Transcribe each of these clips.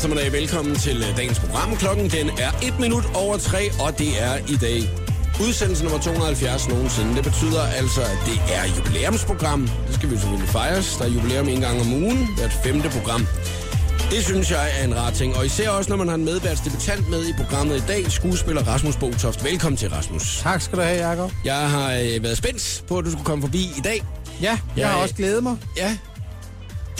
eftermiddag. Velkommen til øh, dagens program. Klokken den er 1 minut over 3, og det er i dag udsendelse nummer 270 nogensinde. Det betyder altså, at det er jubilæumsprogram. Det skal vi selvfølgelig fejres. Der er jubilæum en gang om ugen. Hvert femte program. Det synes jeg er en rar ting, og især også, når man har en medværtsdebutant med i programmet i dag, skuespiller Rasmus Botoft. Velkommen til, Rasmus. Tak skal du have, Jacob. Jeg har øh, været spændt på, at du skulle komme forbi i dag. Ja, jeg Jeg- har også glædet mig. Ja,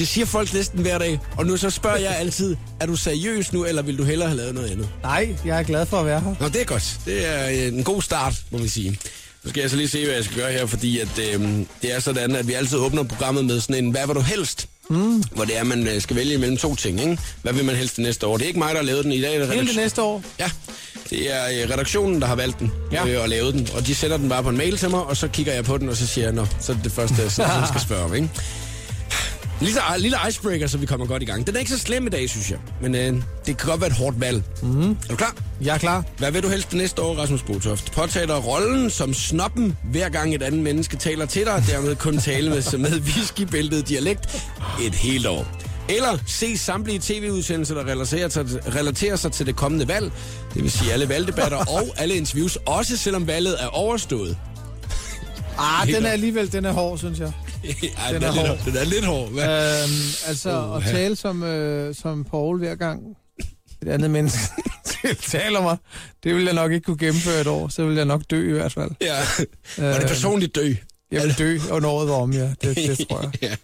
det siger folk næsten hver dag, og nu så spørger jeg altid, er du seriøs nu, eller vil du hellere have lavet noget andet? Nej, jeg er glad for at være her. Nå, det er godt. Det er øh, en god start, må vi sige. Nu skal jeg så lige se, hvad jeg skal gøre her, fordi at, øh, det er sådan, at vi altid åbner programmet med sådan en, hvad vil du helst? Mm. Hvor det er, at man øh, skal vælge mellem to ting, ikke? Hvad vil man helst det næste år? Det er ikke mig, der har lavet den i dag. Det er Hele det redaktion- næste år. Ja, det er øh, redaktionen, der har valgt den Ja. øh, og lavet den. Og de sender den bare på en mail til mig, og så kigger jeg på den, og så siger jeg, nå, så er det det første, jeg skal spørge om, ikke? Lille, lille icebreaker, så vi kommer godt i gang. Den er ikke så slem i dag, synes jeg. Men øh, det kan godt være et hårdt valg. Mm. Er du klar? Jeg er klar. Hvad vil du helst det næste år, Rasmus Botoft? Påtager dig rollen som snoppen, hver gang et andet menneske taler til dig, dermed kun tale med, med whiskybæltet dialekt et helt år. Eller se samtlige tv-udsendelser, der relaterer sig, relaterer sig til det kommende valg. Det vil sige alle valgdebatter og alle interviews, også selvom valget er overstået. Ah, den er alligevel, den er hård, synes jeg. Ej, den, Den er er lidt, hård. den er lidt hård. Hvad? Øhm, altså, Uha. at tale som, øh, som Paul hver gang et andet menneske taler mig, det vil jeg nok ikke kunne gennemføre et år. Så vil jeg nok dø i hvert fald. Ja. Var det personligt dø? Jeg vil dø, og året var om, ja. Det, det tror jeg. ja.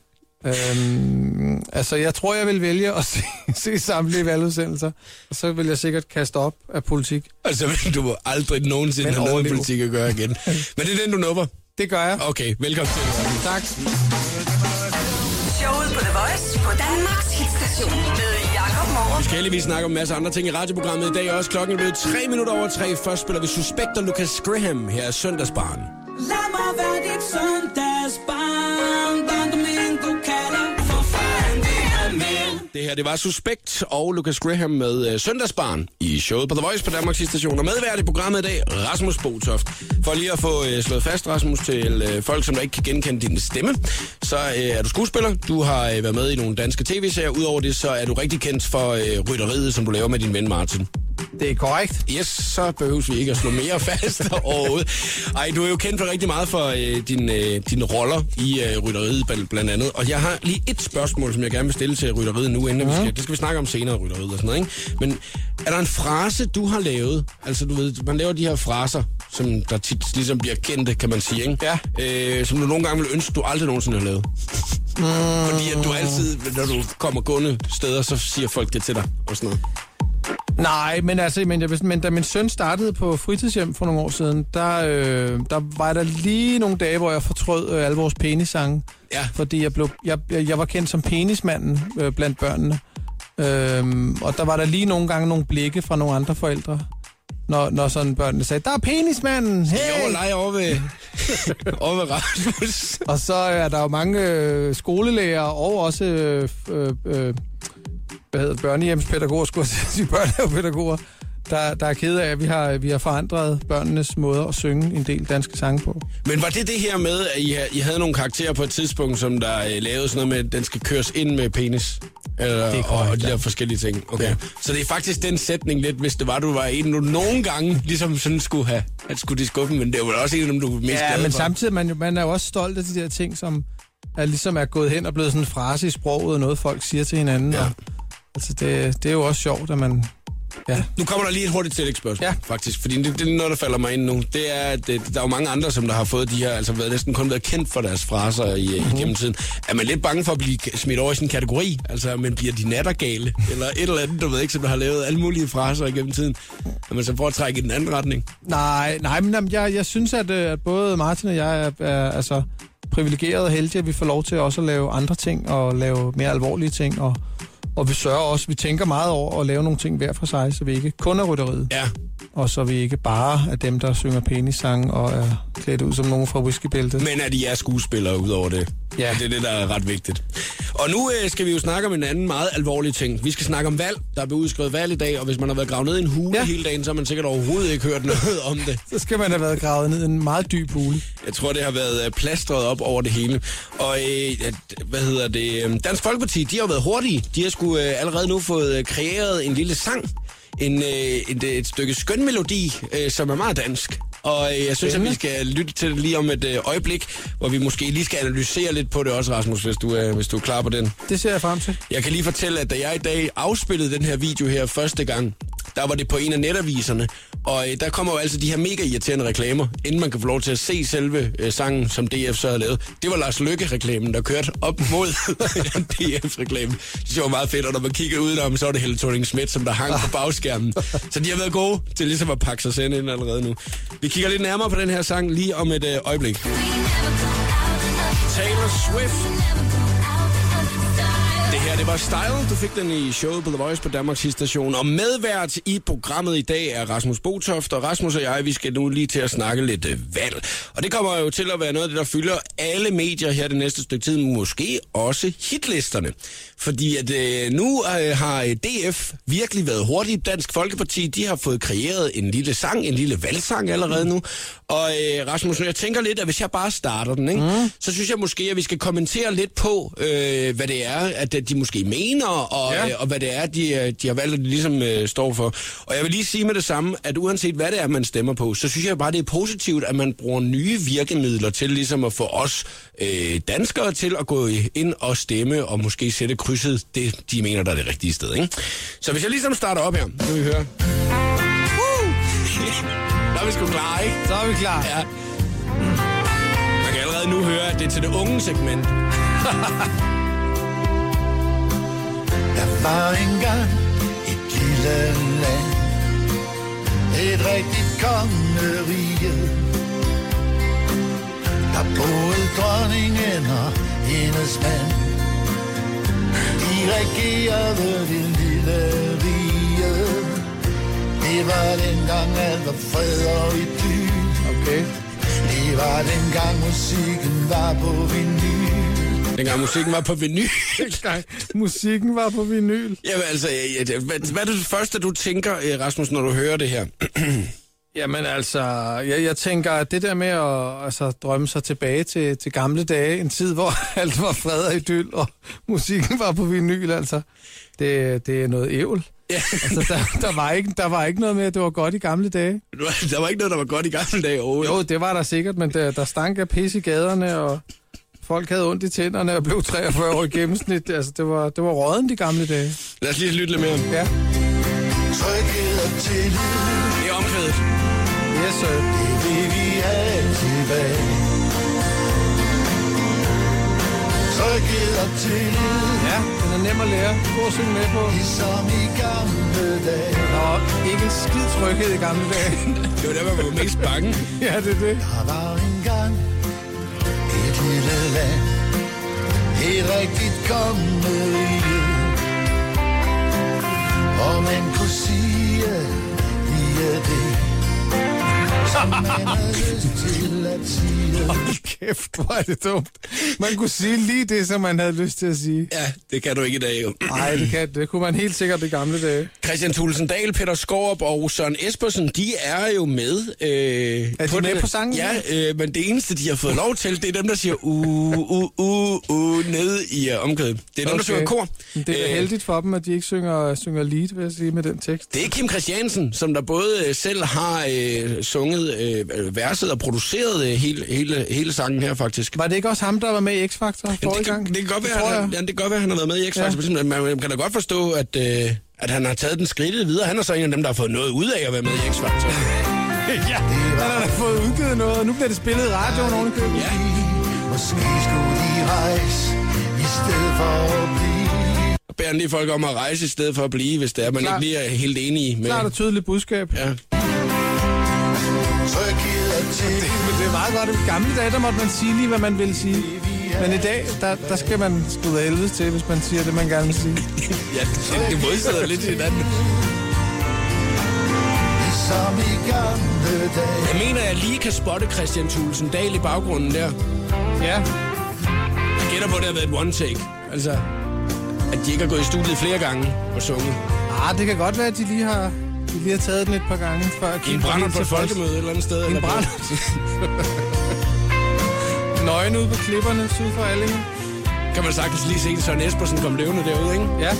Øhm, altså, jeg tror, jeg vil vælge at se, se samtlige valgudsendelser. Og så vil jeg sikkert kaste op af politik. Altså, du må aldrig nogensinde Men have noget med politik at gøre igen. Men det er den, du nupper. Det gør jeg. Okay, velkommen til. Tak. Showet på The Voice på Danmarks hitstation med Jakob Morup. Vi skal heldigvis snakke om en masse andre ting i radioprogrammet i dag. Også klokken er blevet 3 minutter over 3. Først spiller vi Suspekt og Lucas Graham. Her er Søndagsbarn. Lad mig være dit søndagsbarn Don Domingo her, det var Suspekt og Lucas Graham med uh, Søndagsbarn i showet på The Voice på Danmarks station. Og medvært i programmet i dag, Rasmus Botoft. For lige at få uh, slået fast, Rasmus, til uh, folk, som der ikke kan genkende din stemme, så uh, er du skuespiller. Du har uh, været med i nogle danske tv-serier. Udover det, så er du rigtig kendt for uh, rytteriet, som du laver med din ven Martin. Det er korrekt. Yes, så behøves vi ikke at slå mere fast overhovedet. Ej, du er jo kendt for rigtig meget for øh, dine øh, din roller i øh, rytteriet bl- blandt andet. Og jeg har lige et spørgsmål, som jeg gerne vil stille til rytteriet nu, inden vi skal, det skal vi snakke om senere, rytteriet og sådan noget, ikke? Men er der en frase, du har lavet? Altså, du ved, man laver de her fraser, som der tit ligesom bliver kendte, kan man sige, ikke? Ja. Øh, som du nogle gange vil ønske, du aldrig nogensinde har lavet. Mm. Fordi at du altid, når du kommer gående steder, så siger folk det til dig og sådan noget. Nej, men altså, men, jeg, men da min søn startede på fritidshjem for nogle år siden, der, øh, der var der lige nogle dage, hvor jeg fortrød øh, alle vores penissange. Ja. Fordi jeg, blev, jeg, jeg, jeg var kendt som penismanden øh, blandt børnene. Øhm, og der var der lige nogle gange nogle blikke fra nogle andre forældre. Når, når sådan børnene sagde, der er penismanden, hey! lege over ved, over ved Rasmus. Og så er der jo mange øh, skolelærer og også øh, øh, øh, hvad hedder det, børnehjemspædagoger, skulle jeg sige, børnehavepædagoger, der, der er kede af, at vi har, vi har forandret børnenes måde at synge en del danske sange på. Men var det det her med, at I, I havde nogle karakterer på et tidspunkt, som der øh, lavede sådan noget med, at den skal køres ind med penis? Eller, Det er og, korrekt, og de ja. der forskellige ting. Okay. Ja. Så det er faktisk den sætning lidt, hvis det var, du var en, du nogle gange ligesom sådan skulle have, at skulle de skuffe, men det var også en af dem, du var mest Ja, men for. samtidig man, man er jo også stolt af de der ting, som er ligesom er gået hen og blevet sådan en frase i sproget, og noget folk siger til hinanden. Ja. Og, altså det, det er jo også sjovt, at man... Ja. Nu kommer der lige et hurtigt tillægsspørgsmål, Ja. faktisk. Fordi det, det er noget, der falder mig ind nu. Det er, at der er jo mange andre, som der har fået de her, altså været, næsten kun været kendt for deres fraser i, Mhm. mm-hmm. igennem tiden. Er man lidt bange for at blive smidt over i sin kategori? Altså, men bliver de nattergale? eller et eller andet, du ved ikke, som der har lavet alle mulige fraser igennem tiden? At man så får at trække i den anden retning? Nej, nej, men jamen, jeg, jeg synes, at, øh, at både Martin og jeg er, er altså, privilegeret og heldige, at vi får lov til også at lave andre ting og lave mere alvorlige ting. Og, og vi sørger også, vi tænker meget over at lave nogle ting hver for sig, så vi ikke kun er rytteriet, Ja, og så vi ikke bare er dem, der synger penissange og er klædt ud som nogen fra whiskybæltet. men at I er skuespillere ud over det. Ja. Det er det, der er ret vigtigt. Og nu øh, skal vi jo snakke om en anden meget alvorlig ting. Vi skal snakke om valg. Der er blevet udskrevet valg i dag, og hvis man har været gravet ned i en hule ja. Hele dagen, så har man sikkert overhovedet ikke hørt noget om det. Så skal man have været gravet ned i en meget dyb hule. Jeg tror, det har været øh, plastret op over det hele. Og øh, hvad hedder det? øh, Dansk Folkeparti, de har været hurtige. De har sgu øh, allerede nu fået øh, kreeret en lille sang. En, øh, et, et stykke skønmelodi, øh, som er meget dansk. Og øh, jeg synes, at vi skal lytte til det lige om et øh, øjeblik, hvor vi måske lige skal analysere lidt på det også, Rasmus, hvis du, øh, hvis du er klar på den. Det ser jeg frem til. Jeg kan lige fortælle, at da jeg i dag afspillede den her video her første gang, der var det på en af netaviserne, og øh, der kommer jo altså de her mega irriterende reklamer, inden man kan få lov til at se selve øh, sangen, som DF så havde lavet. Det var Lars Lykke-reklamen, der kørte op mod DF-reklamen. Det var meget fedt, og når man kigger udenom, så var det Helle thorning Schmidt, som der hang på bagskærmen. Så de har været gode til ligesom at pakke sig selv ind allerede nu. Vi kigger lidt nærmere på den her sang lige om et øh, øjeblik. Taylor Swift. Det her, det var Style. Du fik den i showet på The Voice på Danmarks station. Og medvært i programmet i dag er Rasmus Botoft. Og Rasmus og jeg, vi skal nu lige til at snakke lidt øh, valg. Og det kommer jo til at være noget af det, der fylder alle medier her det næste stykke tid. Måske også hitlisterne. Fordi at øh, nu øh, har øh, DF virkelig været hurtigt. Dansk Folkeparti, de har fået kreeret en lille sang, en lille valgsang allerede nu. Og øh, Rasmus, jeg tænker lidt, at hvis jeg bare starter den, ikke, mm. så synes jeg måske, at vi skal kommentere lidt på, øh, hvad det er, at de måske mener, og, Ja. øh, og hvad det er, de, øh, de har valgt, at de ligesom øh, står for. Og jeg vil lige sige med det samme, at uanset hvad det er, man stemmer på, så synes jeg bare, det er positivt, at man bruger nye virkemidler til ligesom at få os øh, danskere til at gå ind og stemme, og måske sætte krydset, det de mener, der er det rigtige sted. Ikke? Så hvis jeg ligesom starter op her, så vil vi høre. Woo! der er vi sgu klar, ikke? Så er vi klar. Ja. Man kan allerede nu høre, at det er til det unge segment. Der var engang et lille land. Et rigtigt kongerige. Der boede dronningen og hendes mand. De regerede det lille rige. Det var dengang alt var fred og idyl Okay. Det var dengang musikken var på vinyl Dengang musikken var på vinyl. Musikken var på vinyl. Jamen altså, ja, ja, hvad, hvad er det første, du tænker, øh, Rasmus, når du hører det her? Jamen altså, jeg, jeg tænker, at det der med at altså, drømme sig tilbage til, til gamle dage, en tid, hvor alt var fred og idyll, og musikken var på vinyl, altså, det, det er noget ævl. Ja. Altså, der, der, var ikke, der var ikke noget med, at det var godt i gamle dage. Der var ikke noget, der var godt i gamle dage overhovedet. Jo, det var der sikkert, men der, der stank af pis i gaderne, og folk havde ondt i tænderne og blev 43 år i gennemsnit. Altså, det var, det var råden de gamle dage. Lad os lige lytte lidt mere. Ja, Tryghed og tillid Det er omkvædet. yes, sir. Det vil vi have tilbage Tryghed og tillid Ja, den er nem at lære. God at synge med på. Ligesom i gamle dage Og ikke en skid tryghed i gamle dage. Det var der, man var mest bange. ja, det er det. Der var engang lille land Helt rigtigt kongerige Og man kunne sige vi er det Hold kæft, hvor er det dumt. Man kunne sige lige det, som man havde lyst til at sige. Ja, det kan du ikke i dag, jo. Nej, det, kan, det kunne man helt sikkert i gamle dage. Christian Thulesen Dahl, Peter Skorup og Søren Espersen, de er jo med. Øh, Er de med på sangen? Ja, øh, men det eneste, de har fået lov til, det er dem, der siger u u u u nede i uh, omkvædet. Det er dem, der synger kor. Det er Øh, heldigt for dem, at de ikke synger, synger lead, vil jeg sige, med den tekst. Det er Kim Christiansen, som der både øh, selv har øh, sunget øh, verset og produceret øh, hele, hele, hele sangen her, faktisk. Var det ikke også ham, der var med i X-Factor Jamen, forrige det, gang? det kan godt være, jeg. han, ja, det kan godt være, at han har været med i X-Factor. Ja. Ja. Man, kan da godt forstå, at, øh, at han har taget den skridtet videre. Han er så en af dem, der har fået noget ud af at være med i X-Factor. ja, han har da fået udgivet noget, og nu bliver det spillet i radioen oven i købet. Ja. Måske skulle de rejse I stedet for at blive Og beder lige folk om at rejse i stedet for at blive, hvis det er, man Klar. ikke lige er helt enige med. Klart og tydeligt budskab. Ja. Er meget godt. I gamle dage, der måtte man sige lige, hvad man ville sige. Men i dag, der, der skal man da helvedes til, hvis man siger det, man gerne vil sige. ja, det, det modsætter lidt hinanden. Som i gamle dage Jeg mener, at jeg lige kan spotte Christian Thulesen Dahl i baggrunden der. Ja, Jeg gætter på, at det har været et one take. Altså, at de ikke har gået i studiet flere gange og sunget. Ah, det kan godt være, at de lige har, de lige har taget den et par gange, før I en Kim var brænder på et folkemøde et eller andet sted. En brænder. Nøgen ude på klipperne syd for Allinge. Kan man sagtens lige se Søren Espersen komme levende derude, ikke? Ja.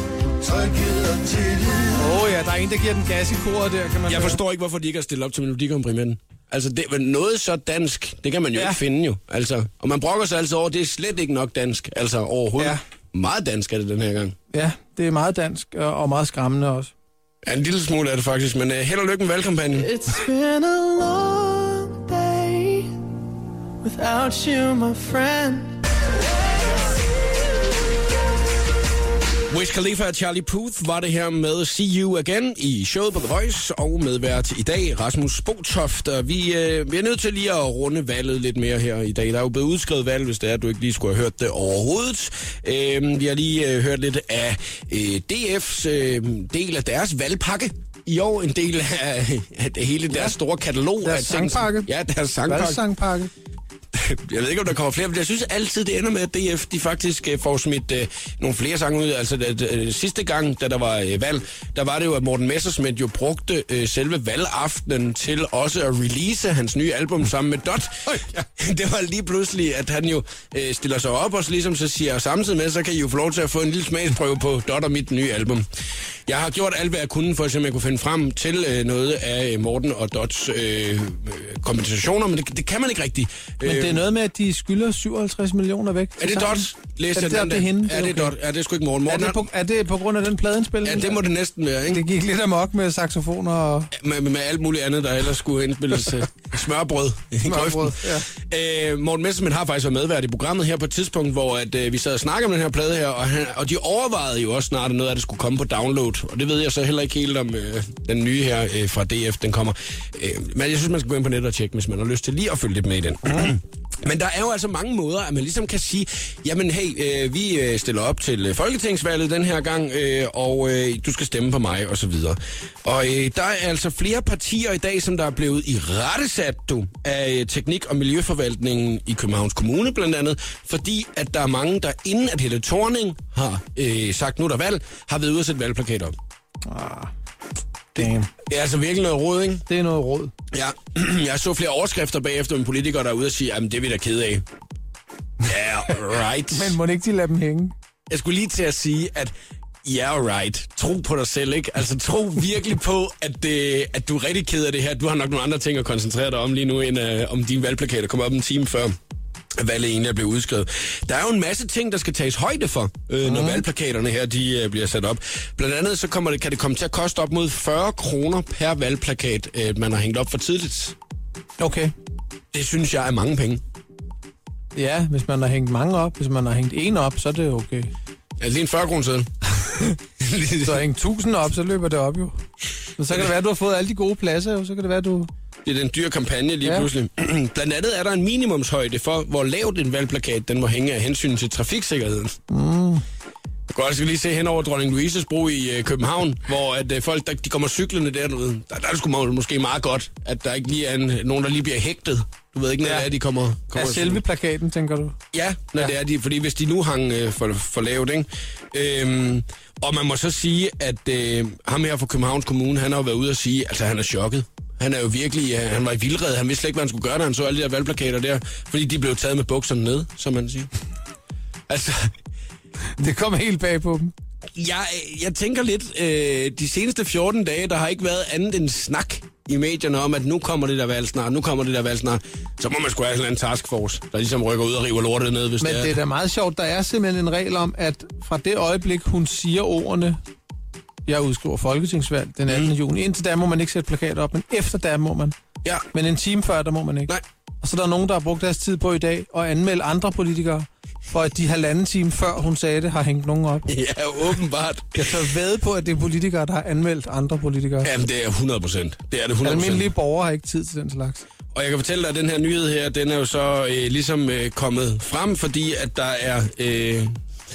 Åh oh, ja, der er en, der giver den gas i koret der, kan man Jeg høre. forstår ikke, hvorfor de ikke har stillet op til Melodi Grand Prix med den. Altså, det er noget så dansk, det kan man jo Ja. ikke finde jo. Altså, og man brokker sig altså over, det er slet ikke nok dansk. Altså, overhovedet. Ja. Meget dansk er det den her gang. Ja, det er meget dansk og og meget skræmmende også. Ja, en lille smule er det faktisk, men uh, held og lykke med valgkampagnen. It's been a long day without you, my friend. Wiz Khalifa og Charlie Puth var det her med See You Again i showet på The Voice, og medvært i dag Rasmus Botoft. Vi, øh, vi er nødt til lige at runde valget lidt mere her i dag. Der er jo blevet udskrevet valg, hvis det er, du ikke lige skulle have hørt det overhovedet. Øh, vi har lige øh, hørt lidt af øh, DF's øh, del af deres valgpakke. I år en del af, af det hele deres store katalog. Deres af ting, sangpakke. Ja, deres sangpakke. Valgsangpakke. Jeg ved ikke, om der kommer flere, men jeg synes altid, det ender med, at DF de faktisk øh, får smidt øh, nogle flere sange ud. Altså, det, øh, sidste gang, da der var øh, valg, der var det jo, at Morten Messersmith jo brugte øh, selve valgaftenen til også at release hans nye album sammen med Dot. Ja. Det var lige pludselig, at han jo øh, stiller sig op og så ligesom så siger, samtidig med, så kan I jo få lov til at få en lille smagsprøve på Dot og mit nye album. Jeg har gjort alt, hvad jeg kunne, for at se, om jeg kunne finde frem til øh, noget af øh, Morten og Dots øh, kompensationer, men det, det kan man ikke rigtigt. Men det er noget med, at de skylder 57 millioner væk. Er det. Dot? Læste Er det den det er hende? Det er Okay. Dot. Ja, det er sgu ikke Morten. Er Morten det, på, er det på grund af den pladeindspilning? ja, det må det næsten være, ikke? det gik lidt amok med saxofoner og... Med, med alt muligt andet, der ellers skulle indspilles smørbrød i Smørbrød, grøften. Øh, Morten Messerschmidt har faktisk været medvært i programmet her på et tidspunkt, hvor at, øh, vi sad og snakkede om den her plade her, og, han, og de overvejede jo også snart, at noget af det skulle komme på download. Og det ved jeg så heller ikke helt om øh, den nye her øh, fra DF, den kommer. Øh, men jeg synes, man skal gå ind på nettet og tjekke, hvis man har lyst til lige at følge lidt med i den. Men der er jo altså mange måder, at man ligesom kan sige, jamen hey, øh, vi øh, stiller op til øh, Folketingsvalget den her gang, øh, og øh, du skal stemme på mig, og så videre. Og øh, der er altså flere partier i dag, som der er blevet i rettesat du, af øh, teknik- og miljøforvaltningen i Københavns Kommune blandt andet, fordi at der er mange, der inden at hele Torning har øh, sagt, nu er der valg, har været ude at sætte valgplakater op. Ah. Damn. Det er altså virkelig noget råd, ikke? Det er noget råd. Ja, jeg så flere overskrifter bagefter med politikere, der er ude og sige, jamen det er vi da ked af. Ja, right. Men må ikke de lade dem hænge? Jeg skulle lige til at sige, at yeah, right. Tro på dig selv, ikke? Altså, tro virkelig på, at, det, at du er rigtig ked af det her. Du har nok nogle andre ting at koncentrere dig om lige nu, end uh, om dine valgplakater kommer op en time før er blevet udskrevet. Der er jo en masse ting, der skal tages højde for, øh, når valgplakaterne her de, øh, bliver sat op. Blandt andet så kommer det, kan det komme til at koste op mod 40 kroner per valgplakat, øh, man har hængt op for tidligt. Okay. Det synes jeg er mange penge. Ja, hvis man har hængt mange op, hvis man har hængt en op, så er det okay. Altså lige en 40 kroner seddel. Så har hængt 1000 op, så løber det op jo. Men så kan det være, at du har fået alle de gode pladser jo. Så kan det være, at du... Det er den dyre kampagne lige Ja. pludselig. Blandt andet er der en minimumshøjde for, hvor lavt en valgplakat den må hænge af hensyn til trafiksikkerheden. Mm. Kan også lige se hen over Dronning Louises bro i øh, København, hvor at, øh, folk der, de kommer cyklerne der, du ved, der, der er det sgu må- måske meget godt, at der ikke lige er en, nogen, der lige bliver hægtet. Du ved ikke, når Ja. det er, de kommer... Kommer selve plakaten, tænker du? Ja, når ja. det er de, fordi hvis de nu hang øh, for, for lavt, ikke? Øhm, og man må så sige, at øh, ham her fra Københavns Kommune, han har jo været ude og sige, altså han er chokket. Han er jo virkelig, øh, han var i vildred, han vidste slet ikke, hvad han skulle gøre, da han så alle de der valgplakater der, fordi de blev taget med bukserne ned, som man siger. Altså, Det kom helt bag på dem. jeg, jeg tænker lidt, øh, de seneste 14 dage, der har ikke været andet end snak i medierne om, at nu kommer det der valg snart, nu kommer det der valg snart. Så må man sgu have en taskforce, der ligesom rykker ud og river lortet ned, hvis Men det er. det er da meget sjovt. Der er simpelthen en regel om, at fra det øjeblik, hun siger ordene, jeg udskriver folketingsvalg den 18. Mm. juni, indtil da må man ikke sætte plakater op, men efter da må man. Ja, Men en time før, der må man ikke. nej. Og så er der nogen, der har brugt deres tid på i dag at anmelde andre politikere, for at de halvanden time før hun sagde det, har hængt nogen op. Ja, åbenbart. Jeg tør ved på, at det er politikere, der har anmeldt andre politikere. Ja, Jamen, det er 100 procent. Det er det 100 Almindelige borgere har ikke tid til den slags. Og jeg kan fortælle dig, at den her nyhed her, den er jo så øh, ligesom øh, kommet frem, fordi at der er, øh,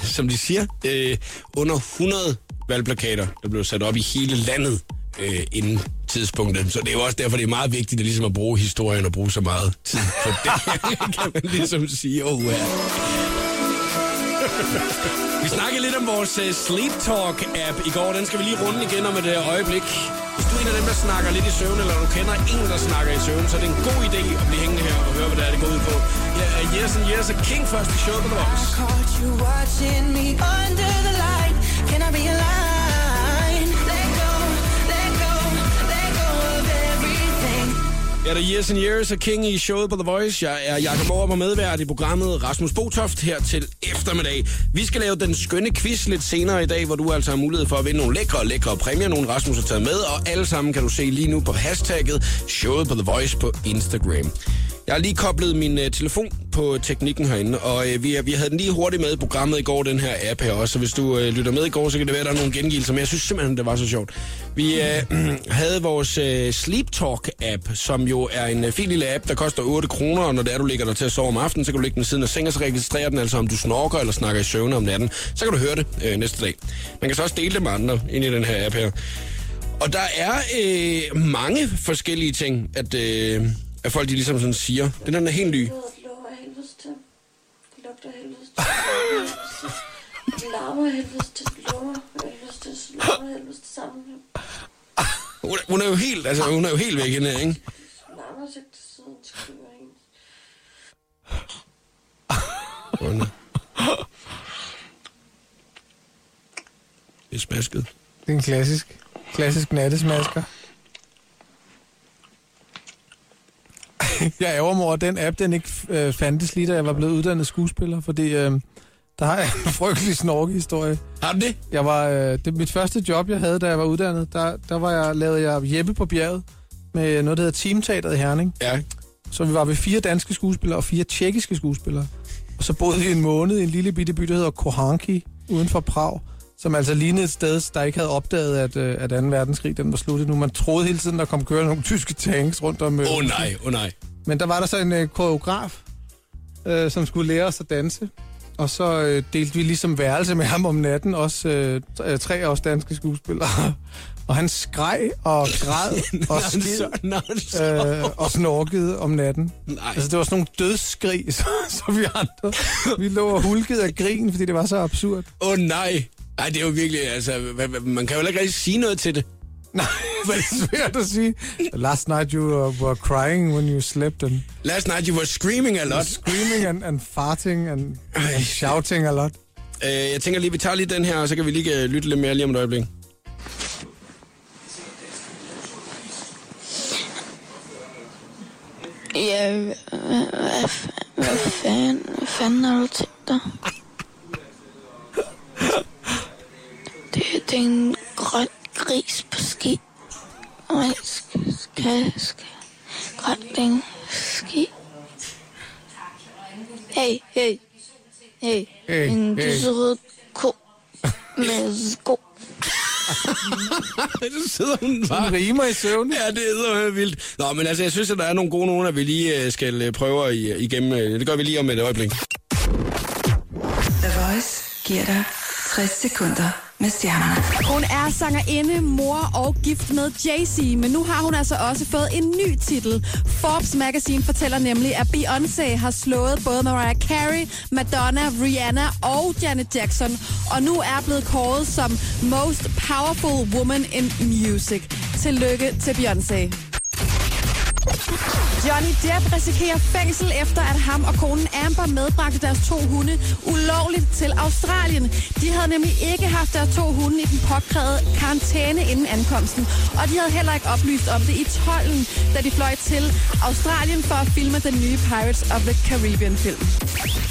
som de siger, øh, under 100 valgplakater, der blev sat op i hele landet øh, inden tidspunktet. Så det er jo også derfor, det er meget vigtigt at, ligesom at bruge historien og bruge så meget tid på det, kan man ligesom sige. Oh, ja. Vi snakkede lidt om vores uh, Sleep Talk-app i går. Den skal vi lige runde igen om et uh, øjeblik. Hvis du er en af dem, der snakker lidt i søvn, eller du kender en, der snakker i søvn, så er det en god idé at blive hængende her og høre, hvad det er, det går ud på. Ja, uh, Yes and Yes er King først i showet på The Voice. Er der Years. Can I be? Let go, let go, let go everything. Er and Years og King i showet på The Voice. Jeg er Jakob Aarhus og medvært i programmet Rasmus Botoft her til eftermiddag. Vi skal lave den skønne quiz lidt senere i dag, hvor du altså har mulighed for at vinde nogle lækre, lækre præmier. Nogle Rasmus har taget med, og alle sammen kan du se lige nu på hashtagget showet på The Voice på Instagram. Jeg har lige koblet min øh, telefon på teknikken herinde, og øh, vi, vi havde den lige hurtigt med i programmet i går, den her app her også. Så hvis du øh, lytter med i går, så kan det være, at der er nogle gengivelser, men jeg synes simpelthen, det var så sjovt. Vi øh, havde vores øh, Sleep Talk-app, som jo er en øh, fin lille app, der koster 8 kroner, og når det er, du ligger der til at sove om aftenen, så kan du ligge den siden af sengen, og så registrerer den altså, om du snorker eller snakker i søvne om natten. Så kan du høre det øh, næste dag. Man kan så også dele det med andre ind i den her app her. Og der er øh, mange forskellige ting, at, øh, at folk de ligesom sådan siger. Den er helt ny. Det lugter helvedes til. Det lugter helvedes til. Det larmer helvedes til. Det lukker af helvedes til. Det larmer helvedes til sammen. Hun, er- hun er jo helt, altså, hun er jo helt væk hende, ikke? Det larmer sig til siden. Skriver er- Det er smasket. Det er en klassisk, klassisk nattesmasker. Jeg ærger mig over, at den app, den ikke øh, fandtes lige, da jeg var blevet uddannet skuespiller, fordi øh, der har jeg en frygtelig snorkehistorie. Har du det? Jeg var, øh, det mit første job, jeg havde, da jeg var uddannet, der, der var jeg, lavede jeg Jeppe på bjerget med noget, der hedder Teamteateret i Herning. Ja. Så vi var ved fire danske skuespillere og fire tjekkiske skuespillere. Og så boede vi en måned i en lille bitte by, der hedder Kohanki, uden for Prag, som altså lignede et sted, der ikke havde opdaget, at, øh, at 2. verdenskrig den var sluttet nu. Man troede hele tiden, der kom kørende nogle tyske tanks rundt om... øh, Åh oh, nej, åh oh, nej. Men der var der så en øh, koreograf, øh, som skulle lære os at danse. Og så øh, delte vi ligesom værelse med ham om natten, også øh, tre af os danske skuespillere. og han skreg og græd og skid øh, og snorkede om natten. Nej. Altså, det var sådan nogle dødsskrig, så, så vi andre, vi lå og hulkede af grin, fordi det var så absurd. Åh oh, nej. Nej, det er jo virkelig, altså, man kan jo ikke rigtig sige noget til det. Nej, det er svært at sige. Last night you uh, were crying when you slept and Last night you were screaming a lot. screaming and, and farting and, and shouting a lot. Øh, jeg tænker lige, vi tager lige den her, og så kan vi lige øh, lytte lidt mere lige om et øjeblik. Ja, hvad, hvad, hvad, fanden, hvad fanden har du tænkt dig? Det, det er en grøn gris på ski. Og jeg skal, ski. Hey, hey, hey, Hey, en hey. lyserød ko med sko. Så sidder hun bare. Han rimer i søvn. Ja, det er så vildt. Nå, men altså, jeg synes, at der er nogle gode nogen, at vi lige øh, skal øh, prøve i- igennem. øh, Det gør vi lige om et øjeblik. The Voice giver dig 60 sekunder med stjernerne. Hun er sangerinde, mor og gift med Jay-Z, men nu har hun altså også fået en ny titel. Forbes Magazine fortæller nemlig, at Beyoncé har slået både Mariah Carey, Madonna, Rihanna og Janet Jackson, og nu er blevet kåret som Most Powerful Woman in Music. Tillykke til Beyoncé. Johnny Depp risikerer fængsel efter, at ham og konen Amber medbragte deres to hunde ulovligt til Australien. De havde nemlig ikke haft deres to hunde i den påkrævede karantæne inden ankomsten, og de havde heller ikke oplyst om det i tollen, da de fløj til Australien for at filme den nye Pirates of the Caribbean film.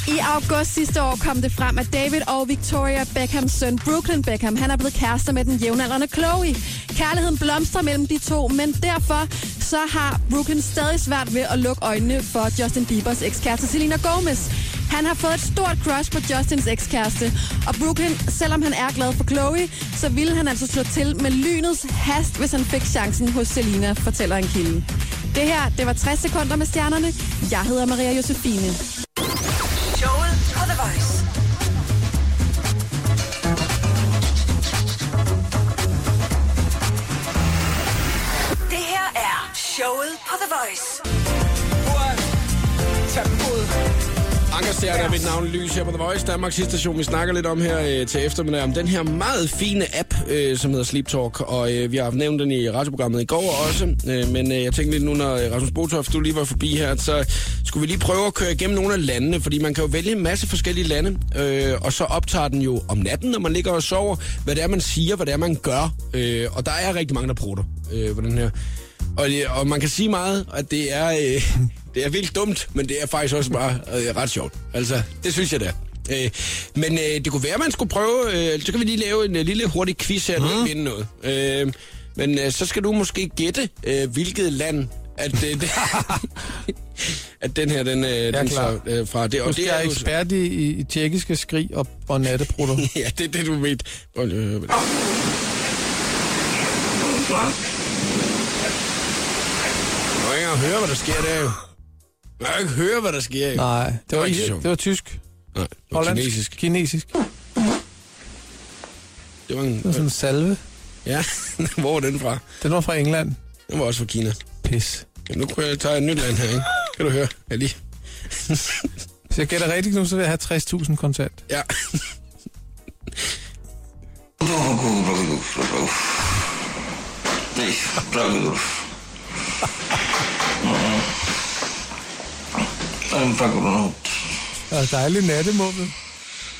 I august sidste år kom det frem, at David og Victoria Beckhams søn Brooklyn Beckham, han er blevet kærester med den jævnaldrende Chloe. Kærligheden blomstrer mellem de to, men derfor så har Brooklyn stadig svært ved at lukke øjnene for Justin Biebers ekskæreste Selena Gomez. Han har fået et stort crush på Justins ekskæreste, og Brooklyn, selvom han er glad for Chloe, så ville han altså slå til med lynets hast, hvis han fik chancen hos Selena, fortæller en kilde. Det her, det var 60 sekunder med stjernerne. Jeg hedder Maria Josefine. Voice. Voice. Ankerstjerne er mit navn Lys her på The Voice, Danmarks station. Vi snakker lidt om her øh, til eftermiddag om den her meget fine app, øh, som hedder Sleep Talk. Og øh, vi har nævnt den i radioprogrammet i går også. Øh, men øh, jeg tænkte lidt nu, når øh, Rasmus Botoft, du lige var forbi her, så skulle vi lige prøve at køre igennem nogle af landene. Fordi man kan jo vælge en masse forskellige lande. Øh, og så optager den jo om natten, når man ligger og sover, hvad det er, man siger, hvad det er, man gør. Øh, og der er rigtig mange, der prutter øh, på den her. Og, det- og man kan sige meget, at det er, øh, det er vildt dumt, men det er faktisk også bare øh, ret sjovt. Altså, det synes jeg da. Øh, men øh, det kunne være, at man skulle prøve, øh, så kan vi lige lave en øh, lille hurtig quiz her, du mm. vinde noget. Øh, men øh, så skal du måske gætte, øh, hvilket land, at, øh, det, at den her, den, øh, den klar. så øh, fra. Det, og det er er jo, ekspert i, i, tjekkiske skrig og, og natteprutter. ja, det er det, du ved. Prøv lige at høre på det. Jeg kan ikke engang høre, hvad der sker der jo. Jeg kan ikke høre, hvad der sker jo. Nej, det var, var ikke det var tysk. Nej, det var Hollandsk. kinesisk. Kinesisk. Det var en... Det var sådan en salve. Ja, hvor var den fra? Den var fra England. Den var også fra Kina. Pis. Ja, nu kunne jeg tage et nyt land her, ikke? Kan du høre? Ja, lige. Hvis jeg gætter rigtigt nu, så vil jeg have 60.000 kontant. Ja. Der er dejlig nattemummel.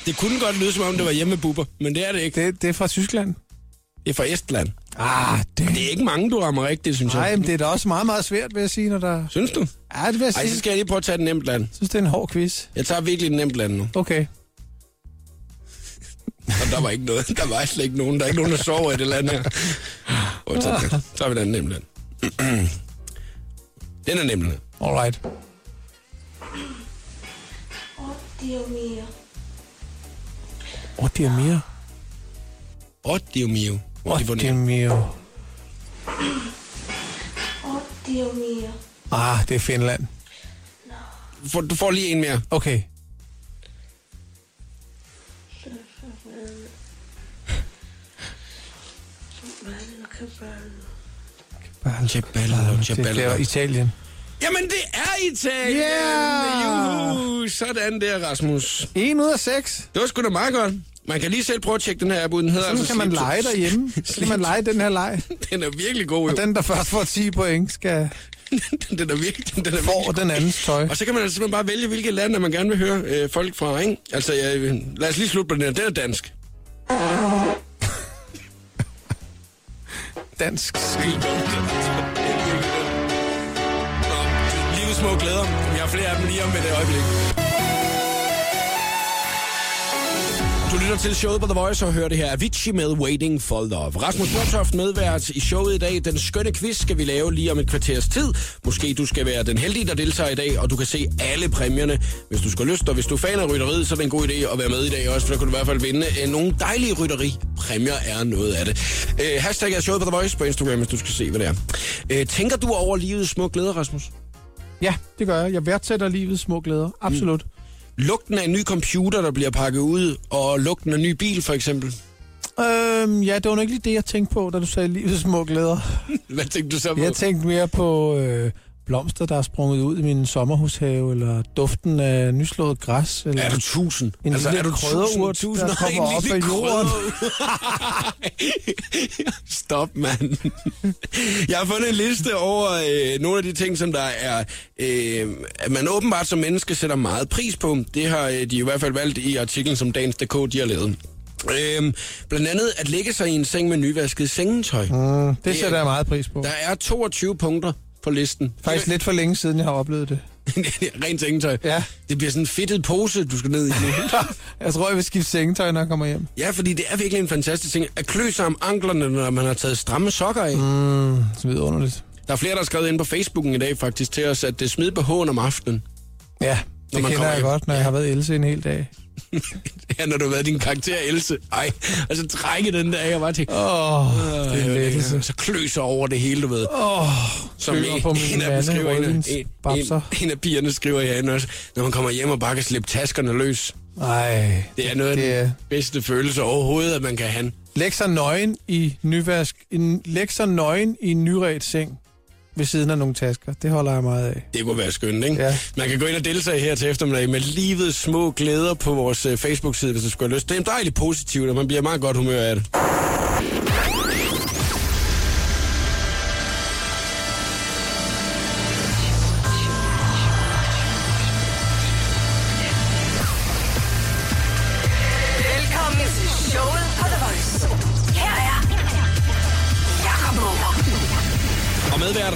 Det kunne godt lyde, som om det var hjemme med buber, men det er det ikke. Det, det er fra Tyskland. Det er fra Estland. Ah, det... Det er ikke mange, du rammer rigtigt, synes Nej, jeg. men det er da også meget, meget svært, vil jeg sige, når der... Synes du? Ja, det vil jeg Ej, sige. så skal jeg lige prøve at tage et nemt land. Jeg synes, det er en hård quiz. Jeg tager virkelig et nemt land nu. Okay. Og der var ikke noget. Der var slet ikke nogen. Der er ikke nogen, der sover i det land her. Og så, tager vi da et nemt land. Den er nemt. Alright. Dio mio. Oddio mio. Hvor Åh, er de oh, fundet det er den? mere. Dio mio. Ah, det er Finland. Får- Du får lige en mere. Okay. Ceballo, Det er Italien. Jamen, det er Italien! Yeah! Juhu! Sådan der, Rasmus. 1 ud af 6. Det var sgu da meget godt. Man kan lige selv prøve at tjekke den her app ud. Den hedder Sådan altså kan man lege derhjemme. Så kan man lege den her leg. Den er virkelig god, jo. Og den, der først får 10 point, skal den er virkelig, den er få virkelig den andens tøj. Og så kan man altså simpelthen bare vælge, hvilket land man gerne vil høre øh, folk fra, ikke? Altså, ja, lad os lige slutte på den her. Den er dansk. Dansk. Helt små glæder. Vi har flere af dem lige om et øjeblik. Du lytter til showet på The Voice og hører det her Avicii med Waiting for Love. Rasmus Bortoft medvært i showet i dag. Den skønne quiz skal vi lave lige om et kvarters tid. Måske du skal være den heldige, der deltager i dag, og du kan se alle præmierne, hvis du skal lyst. Og hvis du er fan af rytteriet, så er det en god idé at være med i dag også, for der kan du i hvert fald vinde øh, nogle dejlige rytteri. Præmier er noget af det. Øh, hashtag er showet på The Voice på Instagram, hvis du skal se, hvad det er. Øh, tænker du over livets små glæder, Rasmus? Ja, det gør jeg. Jeg værdsætter livets små glæder. Absolut. Lugten af en ny computer, der bliver pakket ud, og lugten af en ny bil, for eksempel. Øhm, ja, det var nok ikke lige det, jeg tænkte på, da du sagde livets små glæder. Hvad tænkte du så på? Jeg tænkte mere på øh, blomster, der er sprunget ud i min sommerhushave, eller duften af nyslået græs, eller Er du tusind? en lille er du krydderurt, tusind, der kommer op af jorden. Stop, mand. Jeg har fundet en liste over øh, nogle af de ting, som der er, øh, at man åbenbart som menneske sætter meget pris på. Det har øh, de i hvert fald valgt i artiklen, som Dagens DK de har lavet. Øhm, blandt andet at lægge sig i en seng med nyvasket sengetøj. Mm, det sætter jeg meget pris på. Der er 22 punkter på listen. Faktisk lidt for længe siden, jeg har oplevet det. Rent sengetøj. Ja. Det bliver sådan en fedtet pose, du skal ned i. Jeg tror, jeg vil skifte sengetøj, når jeg kommer hjem. ja, fordi det er virkelig en fantastisk ting. At klø sig om anklerne, når man har taget stramme sokker af. Mm. Så vidunderligt. Der er flere, der har skrevet ind på Facebooken i dag faktisk til os, at det smid BH'en om aftenen. Ja, det kender jeg hjem. godt, når jeg har været Else en hel dag. ja, når du har været din karakter Else. Ej, og så trække den der af, og bare tænke, Åh, "Åh, det er en lettelse. Så kløser over det hele, du ved. Åh, Som kløer en, på en, mine af dem skriver, en, en, en, en af pigerne skriver herinde også, når man kommer hjem og bare kan slippe taskerne løs. Ej, Det er noget af det den bedste følelse overhovedet, at man kan have. Læg sig nøgen i nyvask. En, læg sig nøgen i en nyret seng. Ved siden af nogle tasker. Det holder jeg meget af. Det kunne være skønt, ikke? Ja. Man kan gå ind og deltage her til eftermiddag med livets små glæder på vores øh, Facebook-side, hvis du skulle have lyst. Det er dejligt positivt, og man bliver meget godt humør af det.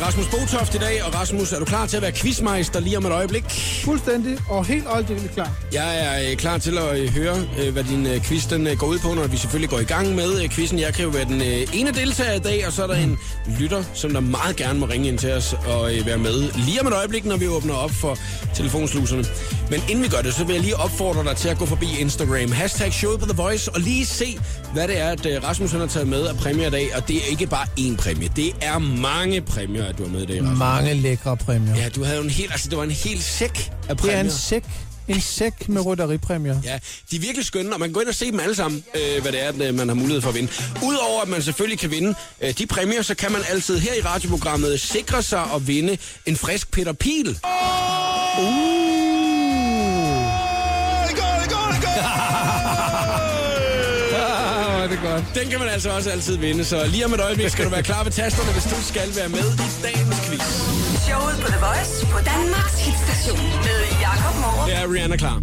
Rasmus Botoft i dag. Og Rasmus, er du klar til at være quizmeister lige om et øjeblik? Fuldstændig og helt øjeblikkeligt klar. Jeg er øh, klar til at øh, høre, øh, hvad din øh, quiz den, øh, går ud på, når vi selvfølgelig går i gang med øh, quizzen. Jeg kan jo være den øh, ene deltager i dag, og så er der en lytter, som der meget gerne må ringe ind til os og øh, være med lige om et øjeblik, når vi åbner op for telefonsluserne. Men inden vi gør det, så vil jeg lige opfordre dig til at gå forbi Instagram. Hashtag showet på The Voice, og lige se, hvad det er, at øh, Rasmus han har taget med af præmier i dag. Og det er ikke bare én præmie, det er mange præmier, at du har med i dag, Rasmus. Mange lækre præmier. Ja, du havde jo en hel, altså det var en hel sæk af Det præmier. er en sæk, en sæk med rytteripræmier. Ja, de er virkelig skønne, og man kan gå ind og se dem alle sammen, øh, hvad det er, at, øh, man har mulighed for at vinde. Udover at man selvfølgelig kan vinde øh, de præmier, så kan man altid her i radioprogrammet sikre sig at vinde en frisk Peter Pil. Ah, er det godt. Den kan man altså også altid vinde, så lige om et øjeblik skal du være klar ved tasterne, hvis du skal være med i dagens quiz. Showet på The Voice på Danmarks hitstation med Jakob Morup. Det er Rihanna klar.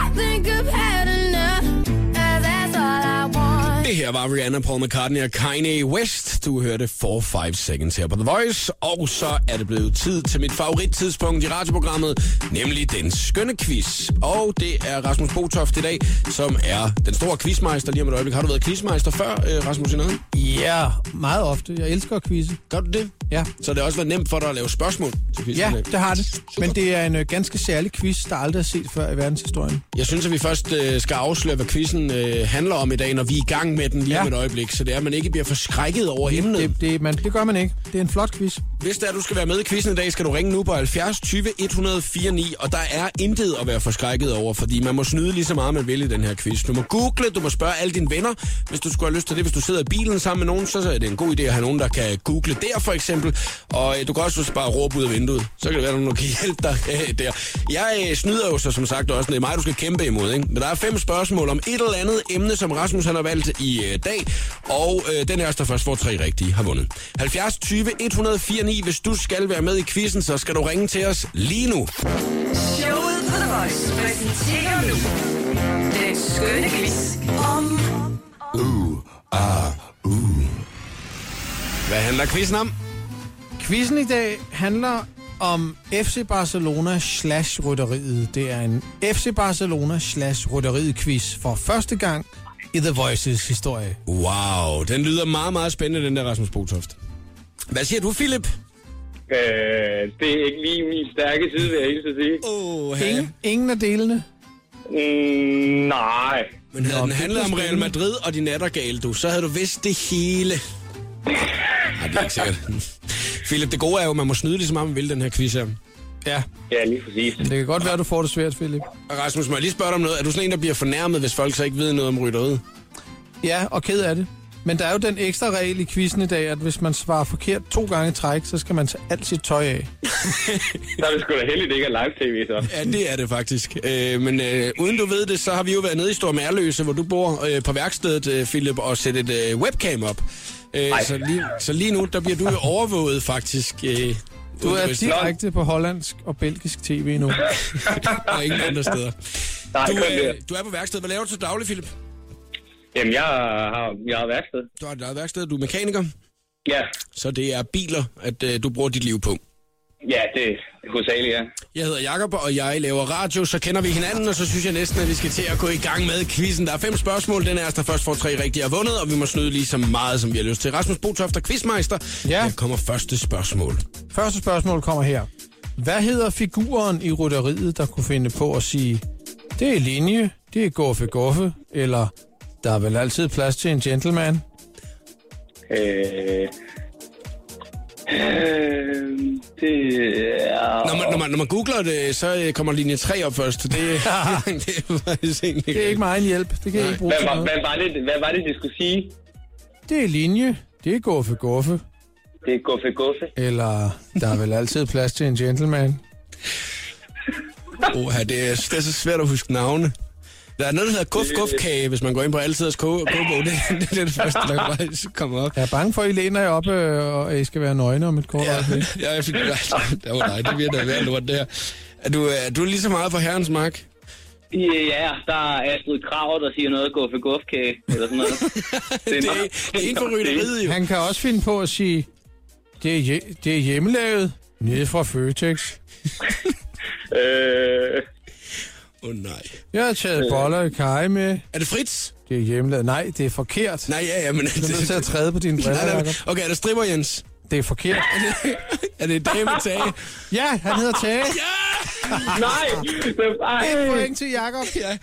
I think I've had Det her var Rihanna, Paul McCartney og Kanye West. Du hørte 4-5 Seconds her på The Voice. Og så er det blevet tid til mit favorittidspunkt i radioprogrammet, nemlig den skønne quiz. Og det er Rasmus Botoft i dag, som er den store quizmeister lige om et øjeblik. Har du været quizmeister før, øh, Rasmus Inade? Ja, meget ofte. Jeg elsker at quizze. Gør du det? Ja. Så det har også været nemt for dig at lave spørgsmål til quizzen Ja, det har det. Men det er en øh, ganske særlig quiz, der aldrig er set før i verdenshistorien. Jeg synes, at vi først øh, skal afsløre, hvad quizzen øh, handler om i dag, når vi er i gang med den lige Ja. om et øjeblik. Så det er, at man ikke bliver forskrækket over emnet. Det, det, man, det gør man ikke. Det er en flot quiz. Hvis det er, du skal være med i quizzen i dag, skal du ringe nu på 70 20 104 9, og der er intet at være forskrækket over, fordi man må snyde lige så meget, man vil i den her quiz. Du må google, du må spørge alle dine venner, hvis du skulle have lyst til det. Hvis du sidder i bilen sammen med nogen, så er det en god idé at have nogen, der kan google der for eksempel. Og øh, du kan også bare råbe ud af vinduet, så kan det være, at nogen kan hjælpe dig øh, der. Jeg øh, snyder jo så som sagt også, det er mig, du skal kæmpe imod. Ikke? Men der er fem spørgsmål om et eller andet emne, som Rasmus han har valgt i øh, dag, og øh, den her, der først får tre rigtige, har vundet. 70 20 104 9, hvis du skal være med i quizzen, så skal du ringe til os lige nu. Showet på The Voice præsenterer nu den skønne quiz om Hvad handler quizzen om? Quizzen i dag handler om FC Barcelona slash rytteriet. Det er en FC Barcelona slash rytteriet quiz for første gang i The Voices historie. Wow, den lyder meget, meget spændende, den der Rasmus Botoft. Hvad siger du, Philip? Øh, det er ikke lige min stærke side, vil jeg helt sige. Åh, Ingen, ingen af delene. Mm, nej. Men havde Nå, den handlet om Real. Madrid og de nattergale, du, så havde du vidst det hele. Nej, det er ikke sikkert. Philip, det gode er jo, at man må snyde lige så meget, man vil den her quiz her. Ja, Ja, lige præcis. det kan godt være, du får det svært, Philip. Og Rasmus, må jeg lige spørge dig om noget? Er du sådan en, der bliver fornærmet, hvis folk så ikke ved noget om rytteriet? Ja, og ked af det. Men der er jo den ekstra regel i quizzen i dag, at hvis man svarer forkert to gange i træk, så skal man tage alt sit tøj af. Så er det sgu da heldigt, det ikke er live-tv, så. Ja, det er det faktisk. Øh, men øh, uden du ved det, så har vi jo været nede i Stor Mærløse, hvor du bor øh, på værkstedet, øh, Philip, og sætte et øh, webcam op. Øh, så, lige, så lige nu, der bliver du jo overvåget faktisk. Øh, Du er direkte på hollandsk og belgisk tv nu. og ingen andre steder. Nej, Du, øh, du er på værkstedet. Hvad laver du til daglig, Philip? Jamen, jeg har, jeg har værksted. Du har eget værksted, du er mekaniker, Ja, så det er biler, at øh, du bruger dit liv på. Ja, det er hovedsageligt, ja. Jeg hedder Jakob og jeg laver radio, så kender vi hinanden, og så synes jeg næsten, at vi skal til at gå i gang med quizzen. Der er fem spørgsmål, den er der først får tre rigtige er vundet, og vi må snyde lige så meget, som vi har lyst til. Rasmus Botoft er quizmeister. Ja. Her kommer første spørgsmål. Første spørgsmål kommer her. Hvad hedder figuren i rytteriet, der kunne finde på at sige, det er linje, det er guffe guffe, eller der er vel altid plads til en gentleman? Øh, øh, det er... Når man, når man, når man googler det, så øh, kommer linje 3 op først. Det, det er faktisk egentlig Det er ikke meget en hjælp. Det kan jeg ikke bruge Hvad, var, hvad, var det, hvad var det, de skulle sige? Det er linje, det er guffe guffe, Det er guffe guffe. Eller der er vel altid plads til en gentleman. Oha, det er, det er så svært at huske navne. Der er noget, der hedder guf guf kage, hvis man går ind på Altiders kogebog. Det, det, det er det første, der faktisk kommer op. Jeg er bange for, at I læner jer op, øh, og I skal være nøgne om et kort Ja, ja jeg fik det. Det var nej, det bliver da værd lort, det her. Er du, er du lige så meget for herrens mark? Ja, der er Astrid Krav, der siger noget guffe guffe eller sådan noget. Det er, det er for rytteriet, jo. Han kan også finde på at sige, det er, hje- det er hjemmelavet nede fra Føtex. Øh, Åh oh, nej. Jeg har taget boller i kaj med. Er det Fritz? Det er hjemmelavet. Nej, det er forkert. Nej, ja, ja, men... Du er nødt til at træde på dine Nej, briller, nej, Jacob. Okay, er det stripper, Jens? Det er forkert. Er det dame Tage? Ja, han hedder Tage. nej, det er Et bare... point til Jacob. Ja.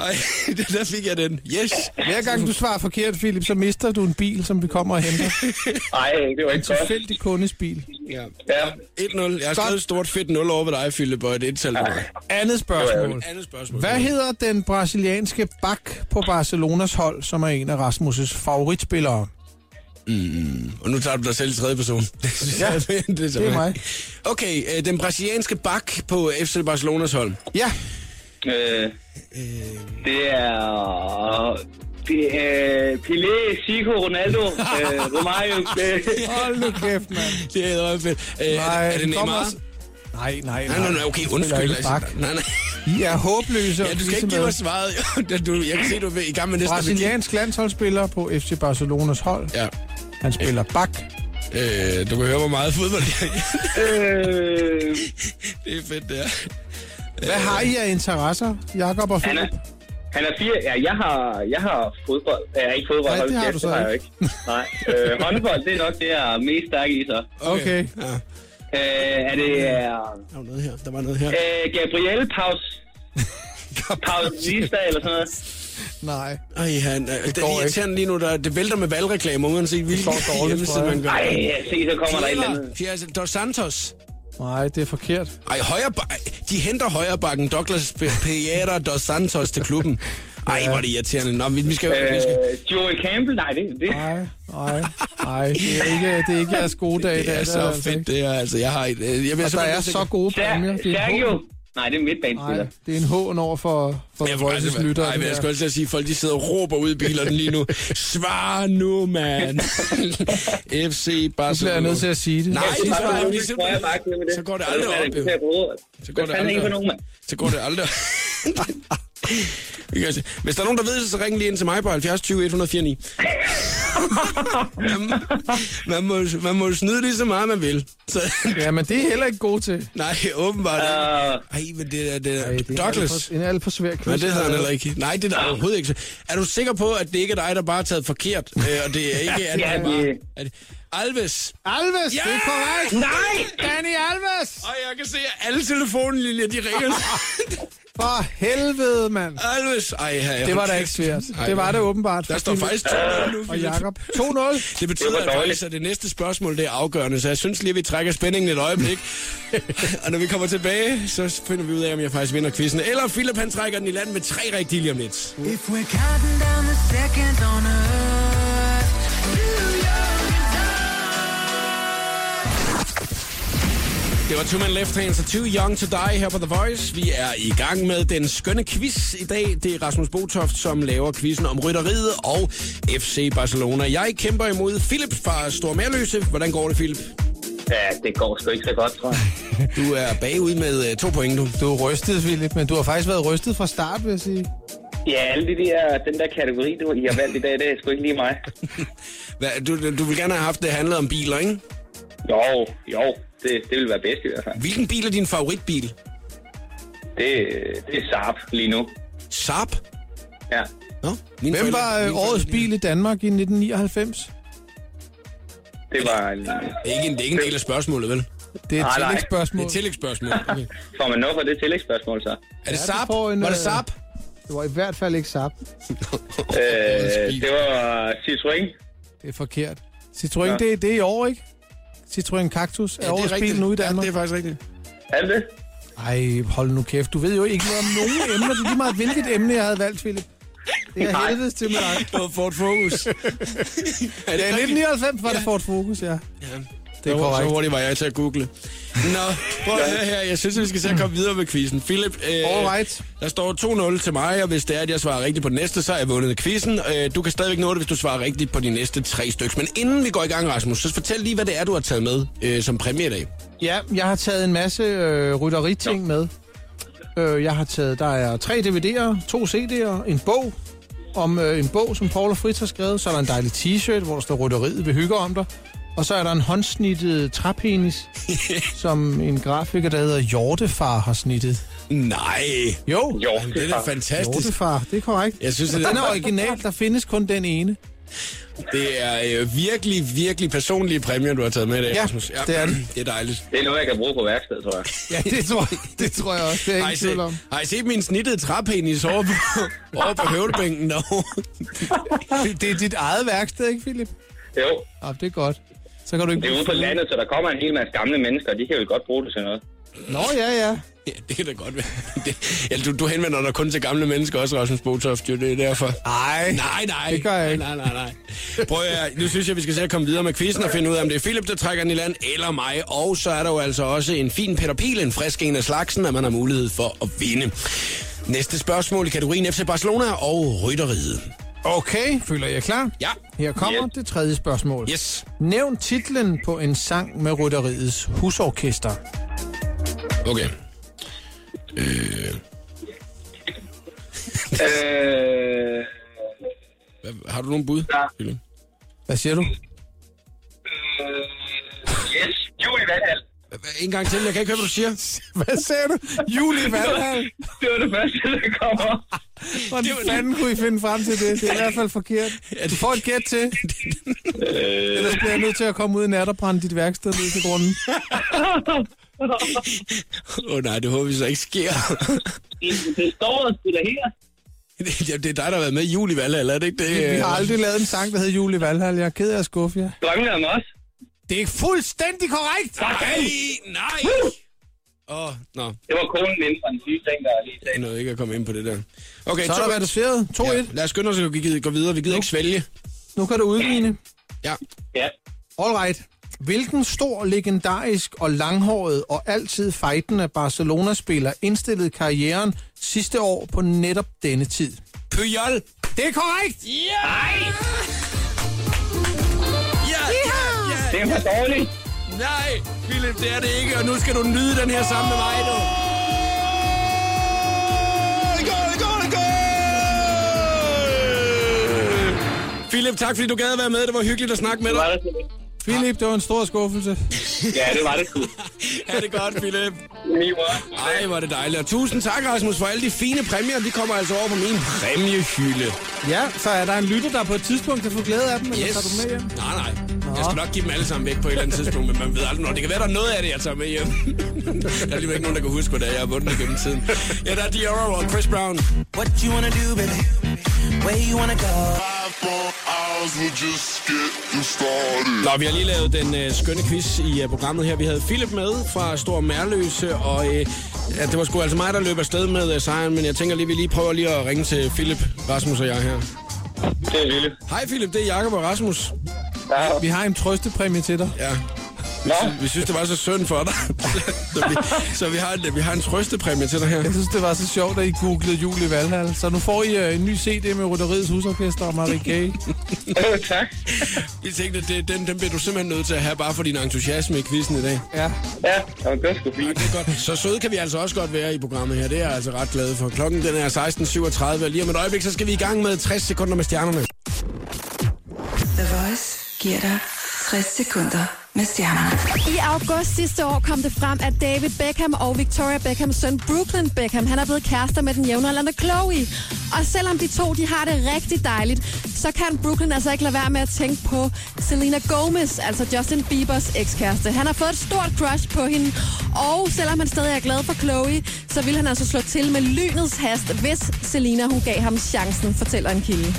Ej, det der fik jeg den. Yes. Hver gang du svarer forkert, Philip, så mister du en bil, som vi kommer og henter. Nej, det var En ikke godt. tilfældig kundes bil. Ja. Ja. 1-0. Jeg har skrevet et stort fedt 0 over ved dig, Philip, og et på dig. Andet spørgsmål. Andet spørgsmål. Hvad hedder den brasilianske bak på Barcelonas hold, som er en af Rasmus' favoritspillere? Og nu tager du dig selv i tredje person. Ja, det, er, Det er mig. Okay, øh, den brasilianske bak på FC Barcelonas hold. Ja, Øh, det er... Det er Pelé, Zico, Ronaldo, øh, Romario. Det, hold nu kæft, mand. Det er fedt. Øh, Nej, er det Neymar? også- Nej, nej, Nej, nej, nej, okay, undskyld. ikke altså. bak. Nej, nej. I er håbløse. Ja, du skal ikke give mig svaret. Du, jeg kan se, du er i gang med næste Brasiliansk landsholdsspiller på FC Barcelonas hold. Ja. Han spiller bak. Øh, du kan høre, hvor meget fodbold jeg øh, Det er fedt, det er. Hvad har I af interesser, Jakob og Philip? han er fire... Ja, jeg har, jeg har fodbold. Ja, ikke fodbold. Nej, det har du så har jeg ikke. Nej. Øh, håndbold, det er nok det, jeg er mest stærk i, så. Okay. Ja. Øh, er det... Er, Der var noget her. Der var noget her. øh, Gabriel Paus... Pausista eller sådan noget. Nej. Ej, han, øh, det går er irriterende lige nu, der, det vælter med valgreklamer, uanset hvilken hjemmeside jeg. man gør. Ej, se, så kommer der et eller andet. Pierre Dos Santos. Nej, det er forkert. Ej, højre, de henter højrebakken Douglas Pereira Dos Santos til klubben. Ej, hvor er det irriterende. Nå, vi, vi skal... vi skal Øh, Joey Campbell, nej, det, det, Nej, nej, nej. Det er ikke, det er ikke jeres gode dag. det er så altså fedt, ikke. det er. Altså, jeg har et... øh, Jeg vil Og der er så gode præmier. Det er Sergio. Nej, det er midtbanespiller. Nej, det er en hån over for, for Jeg Voice's faktisk- lyttere. Ej, men jeg skulle også til at sige, at folk de sidder og råber ud i bilerne lige nu. Svar nu, mand. FC Nu bliver Barcelona. jeg nødt til at sige det. Nej, Det er svarer bare jeg simpelthen. tror jeg bare ikke med det. Så går det aldrig er op, jo. Så går det aldrig op. Så går det aldrig. Se. Hvis der er nogen, der ved det, så ring lige ind til mig på 70 20 104 9. man, man, må, man må snyde lige så meget, man vil. Så, Ja, men det er heller ikke god til. nej, åbenbart. Øh, Ej, men det er, det er Ej, det er Douglas. alt for- En alt for svær quiz. Nej, det hedder han heller ikke. Nej, det er der overhovedet ikke. Er du sikker på, at det ikke er dig, der bare har taget forkert? Øh, og det er ikke... At Ja, det er bare, det- at, Alves! Alves, Ja! det er korrekt. Nej! Danny Alves! Og jeg kan se, at alle telefonlinjer, de ringer. For helvede, mand. Alves! Ej, her, Det var da ikke svært. Ej, Det var det åbenbart. Der står faktisk 2 nu, Og. Jakob. 2-0. Det betyder Det faktisk, at det næste spørgsmål det er afgørende, så jeg synes lige, at vi trækker spændingen et øjeblik. og når vi kommer tilbage, så finder vi ud af, om jeg faktisk vinder quizzen. Eller Philip, han trækker den i land med tre rigtige lige om lidt. If we're counting down the seconds on earth, Det var Two Men Left Hands og Too Young to Die her på The Voice. Vi er i gang med den skønne quiz i dag. Det er Rasmus Botoft, som laver quizzen om rytteriet og FC Barcelona. Jeg kæmper imod Philip fra Stor Merløse. Hvordan går det, Philip? Ja, det går sgu ikke så godt, tror jeg. Du er bagud med uh, to point, du. Du er rystet, Philip, men du har faktisk været rystet fra start, vil jeg sige. Ja, alle de der, den der kategori, du I har valgt i dag, det er sgu ikke lige mig. Du, du vil gerne have haft det handlet om biler, ikke? Jo, jo, det, det vil være bedst i hvert fald. Hvilken bil er din favoritbil? Det, det er Saab lige nu. Saab? Ja. Nå, mine Hvem forældre- var øh, årets forældre- bil i Danmark i 1999? Det var en... Det er ikke en, det er ikke en del af spørgsmålet, vel? Det er et Nej, nej. Det tillægsspørgsmål. er et tillægsspørgsmål. Okay. Får man noget for det tillægsspørgsmål, så? Er det Saab? får en, Var det øh, Saab? Det var i hvert fald ikke Saab. Øh, det var Citroën. Det er forkert. Citroën, ja. det, det er i år, ikke? Citroën Cactus er, Ja, det årets bil nu i Danmark. Ja, det er faktisk rigtigt. Er det det? Ej, hold nu kæft. Du ved jo ikke noget om nogen emner. Det er lige meget, hvilket emne jeg havde valgt, Philip. Det er helvedes til med dig. Det var Ford Focus. er Ja, i 1999 var det Ford Focus, ja. Ja. Det er så, korrekt. Så hurtigt var jeg til at google. Nå, prøv at høre her. Jeg synes, vi skal se at komme videre med quizzen. Philip, øh, All right. der står 2-0 til mig, og hvis det er, at jeg svarer rigtigt på den næste, så er jeg vundet quizzen. Øh, du kan stadigvæk nå det, hvis du svarer rigtigt på de næste tre stykker. Men inden vi går i gang, Rasmus, så fortæl lige, hvad det er, du har taget med øh, som præmie i dag. Ja, jeg har taget en masse øh, rytteriting med. Øh, jeg har taget, der er tre DVD'er, to CD'er, en bog, om øh, en bog, som Paul og Fritz har skrevet. Så er der en dejlig t-shirt, hvor der står rytteriet, vi hygger om dig. Og så er der en håndsnittet træpenis, som en grafiker, der hedder Hjortefar, har snittet. Nej. Jo, Jo, Jamen, det er da fantastisk. Hjortefar, det er korrekt. Jeg synes, Og det den er er, original, der findes kun den ene. det er øh, virkelig, virkelig personlige præmier, du har taget med i dag, Ja, Rasmus. det er det. Det er dejligt. Det er noget, jeg kan bruge på værkstedet, tror jeg. Ja, det tror, jeg- det tror jeg også. Det er jeg Har I, ikke set, tvivl om. har I set min snittede træpenis over på, over på høvlebænken derovre? Det, det er dit eget værksted, ikke, Philip? Jo, Ja, det er godt. Så kan du ikke... det er ude på landet, så der kommer en hel masse gamle mennesker, og de kan jo godt bruge det til noget. Nå, ja, ja. Ja, det kan da godt være. Det, ja, du, du henvender dig kun til gamle mennesker også, Rasmus Botoft, jo, det er derfor. Ej, Nej, nej. Det gør jeg ikke. Nej, nej, nej. Prøv at, nu synes jeg, vi skal se at komme videre med quizzen og finde ud af, om det er Philip, der trækker den i land, eller mig. Og så er der jo altså også en fin Peter Pil, en frisk en af slagsen, at man har mulighed for at vinde. Næste spørgsmål i kategorien FC Barcelona og Rytteriet. Okay, føler jeg klar? Ja. Her kommer Yes. det tredje spørgsmål. Yes. Nævn titlen på en sang med Rytteriets husorkester. Okay. Øh, Øh, hvad, har du nogen bud? Ja. Hvad siger du? yes, Julie Vandhal. En gang til, jeg kan ikke høre, hvad du siger. Hvad sagde du? Julie Valhall. Det var det første, der kommer. Hvordan fanden kunne I finde frem til det? Det er i hvert fald forkert. Du får et gæt til. Ellers bliver jeg nødt til at komme ud i nat og brænde dit værksted ned til grunden. Åh oh, nej, det håber vi så ikke sker. Det står og spiller her. Jamen, det er dig, der har været med i jul i Valhall, er det ikke det? Vi har aldrig lavet en sang, der hedder Julie Valhall. Jeg er ked af at skuffe jer. Drømmene om os. Det er fuldstændig korrekt! Nej, nej! Åh, oh, nå. Det var konen inden for den syge ting, der lige Jeg sagde. nåede ikke at komme ind på det der. Okay, Så er der reduceret. 2-1. ja, lad os skynde os at gå- gå videre. Vi gider ikke svælge. Nu kan du udligne. Ja. Ja. Alright. Hvilken stor, legendarisk og langhåret og altid fejtende Barcelona-spiller indstillede karrieren sidste år på netop denne tid? Puyol! Det er korrekt! Ja! Ja, ja, Det er for dårligt. Nej, Philip, det er det ikke, og nu skal du nyde den her sammen med mig, du. Philip, tak fordi du gad at være med. Det var hyggeligt at snakke med Det dig. var det. Philip, det var en stor skuffelse. Ja, det var det. Ha' det godt, Philip. Ej, er det dejligt. Og tusind tak, Rasmus, for alle de fine præmier. De kommer altså over på min præmiehylde. Ja, så er der en lytter, der på et tidspunkt kan få glæde af dem, eller Yes. tager du med hjem? Nej, nej. Jeg skal nok give dem alle sammen væk på et eller andet tidspunkt, men man ved aldrig, når det kan være, der er noget af det, jeg tager med hjem. der er alligevel ikke nogen, der kan huske, hvad det er, jeg har vundet igennem tiden. Ja, der er Dior og Chris Brown. What you wanna do, baby? Where you wanna go? Nå, vi har lige lavet den øh, skønne quiz i øh, programmet her. Vi havde Philip med fra Stor Mærløse, og øh, ja, det var sgu altså mig, der løb afsted med øh, sejren, men jeg tænker lige, vi lige prøver lige at ringe til Philip, Rasmus og jeg her. Det er vildt. Hej Philip, det er Jakob og Rasmus. Ja. Vi har en trøstepræmie til dig. Ja. Nå, Vi synes, det var så synd for dig. så vi, så vi, har, en, vi har en trøstepræmie til dig her. Jeg synes, det var så sjovt, at I googlede Julie Valhall. Så nu får I uh, en ny CD med Rytteriets Husorkester og Marie Gay. øh, tak. Vi tænkte, det, den, den bliver du simpelthen nødt til at have, bare for din entusiasme i quizzen i dag. Ja. Ja, det er sgu fint. Det er godt. Så søde kan vi altså også godt være i programmet her. Det er jeg altså ret glad for. Klokken den er 16.37, og lige om et øjeblik, så skal vi i gang med 60 sekunder med stjernerne. Giver dig 60 sekunder med stjernerne. I august sidste år kom det frem, at David Beckham og Victoria Beckhams søn Brooklyn Beckham, han er blevet kærester med den jævnaldrende Chloe. Og selvom de to de har det rigtig dejligt, så kan Brooklyn altså ikke lade være med at tænke på Selena Gomez, altså Justin Biebers ekskæreste. Han har fået et stort crush på hende, Og selvom han stadig er glad for Chloe, så vil han altså slå til med lynets hast, hvis Selena hun gav ham chancen, fortæller en kilde.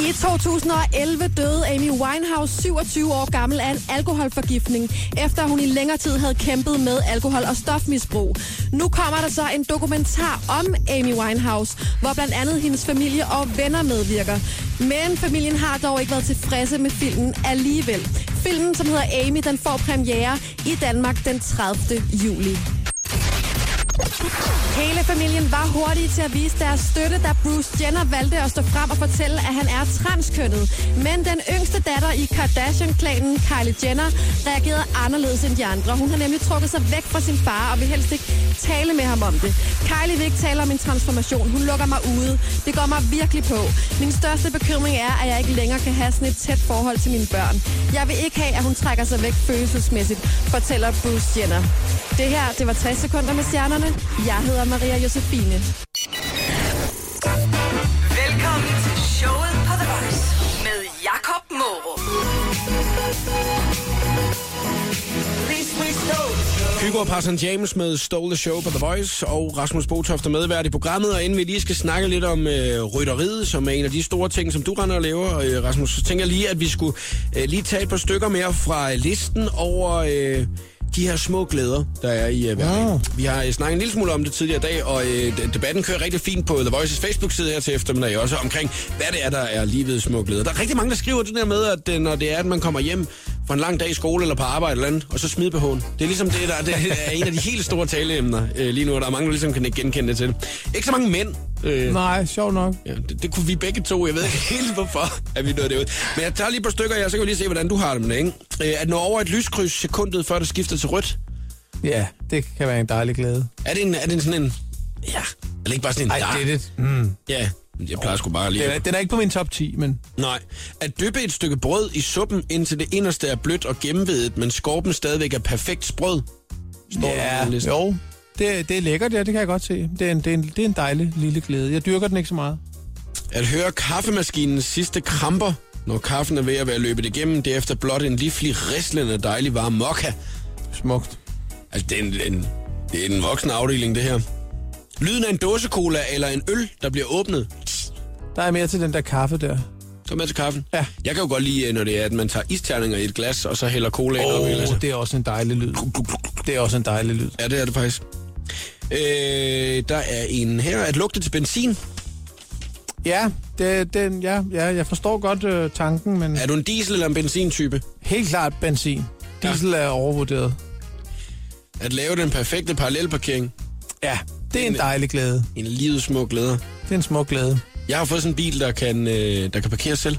I 2011 døde Amy Winehouse, 27 år gammel, af en alkoholforgiftning, efter hun i længere tid havde kæmpet med alkohol- og stofmisbrug. Nu kommer der så en dokumentar om Amy Winehouse, hvor blandt andet hendes familie og venner medvirker. Men familien har dog ikke været tilfredse med filmen alligevel. Filmen, som hedder Amy, den får premiere i Danmark den 30. juli. Hele familien var hurtige til at vise deres støtte, da Bruce Jenner valgte at stå frem og fortælle, at han er transkønnet. Men den yngste datter i Kardashian-klanen, Kylie Jenner, reagerede anderledes end de andre. Hun har nemlig trukket sig væk fra sin far og vil helst ikke tale med ham om det. Kylie vil ikke tale om en transformation. Hun lukker mig ude. Det går mig virkelig på. Min største bekymring er, at jeg ikke længere kan have sådan et tæt forhold til mine børn. Jeg vil ikke have, at hun trækker sig væk følelsesmæssigt, fortæller Bruce Jenner. Det her, det var 60 sekunder med stjernerne. Jeg hedder Maria Josefine. Velkommen til showet på The Voice med Jakob Morup. Hugo og Parson James med Stole the Show på The Voice, og Rasmus Botoft er medvært i programmet, og inden vi lige skal snakke lidt om øh, rytteriet, som er en af de store ting, som du render og laver, øh, Rasmus, så tænker jeg lige, at vi skulle øh, lige tage et par stykker mere fra listen over øh, de her små glæder, der er i øh, hverdagen. Ah. Vi har øh, snakket en lille smule om det tidligere i dag, og de- debatten kører rigtig fint på The Voices Facebook-side her til eftermiddag også, omkring, hvad det er, der er livets små glæder. Der er rigtig mange, der skriver det der med, at øh, når det er, at man kommer hjem fra en lang dag i skole eller på arbejde eller andet, og så smide BH'en. Det er ligesom det, der det er en af de helt store taleemner øh, lige nu, og der er mange, der ligesom kan ikke genkende det til. Ikke så mange mænd. Øh, Nej, sjov nok. Ja, det, det kunne vi begge to. Jeg ved ikke helt, hvorfor at vi nåede det ud. Men jeg tager lige et par stykker, her, så kan vi lige se, hvordan du har det med det. Ikke? Øh, at nå over et lyskryds sekundet, før det skifter til rødt. Ja, det kan være en dejlig glæde. Er det, en, er det en sådan en... Ja, eller ikke bare sådan en... Ej, det er det. Mm. Ja, jeg plejer sgu bare lige... Den er, den er ikke på min top 10, men... Nej. At dyppe et stykke brød i suppen, indtil det inderste er blødt og gennemvedet, men skorpen stadigvæk er perfekt sprød. Står der den liste. jo. Det, det er lækkert, ja, det kan jeg godt se. Det er, en, det, er en, det er en dejlig lille glæde. Jeg dyrker den ikke så meget. At høre kaffemaskinens sidste kramper, når kaffen er ved at være løbet igennem, det er efter blot en livlig, rislende, dejlig varm mokka. Smukt. Altså, det er en, en, det er en voksen afdeling, det her. Lyden af en dåsecola eller en øl, der bliver åbnet. Der er mere til den der kaffe der. Så med til kaffen. Ja. Jeg kan jo godt lide, når det er, at man tager isterninger i et glas, og så hælder cola ind Åh, op i oh, glasset. det er også en dejlig lyd. Det er også en dejlig lyd. Ja, det er det faktisk. Øh, der er en her. At lugte til benzin. Ja, det, den, ja, ja, jeg forstår godt øh, tanken, men Er du en diesel- eller en benzintype? helt klart benzin. Diesel er overvurderet. At lave den perfekte parallelparkering. Ja, det er en dejlig glæde. En livets små glæder. Det er en smuk glæde. Jeg har fået sådan en bil, der kan, øh, der kan parkere selv.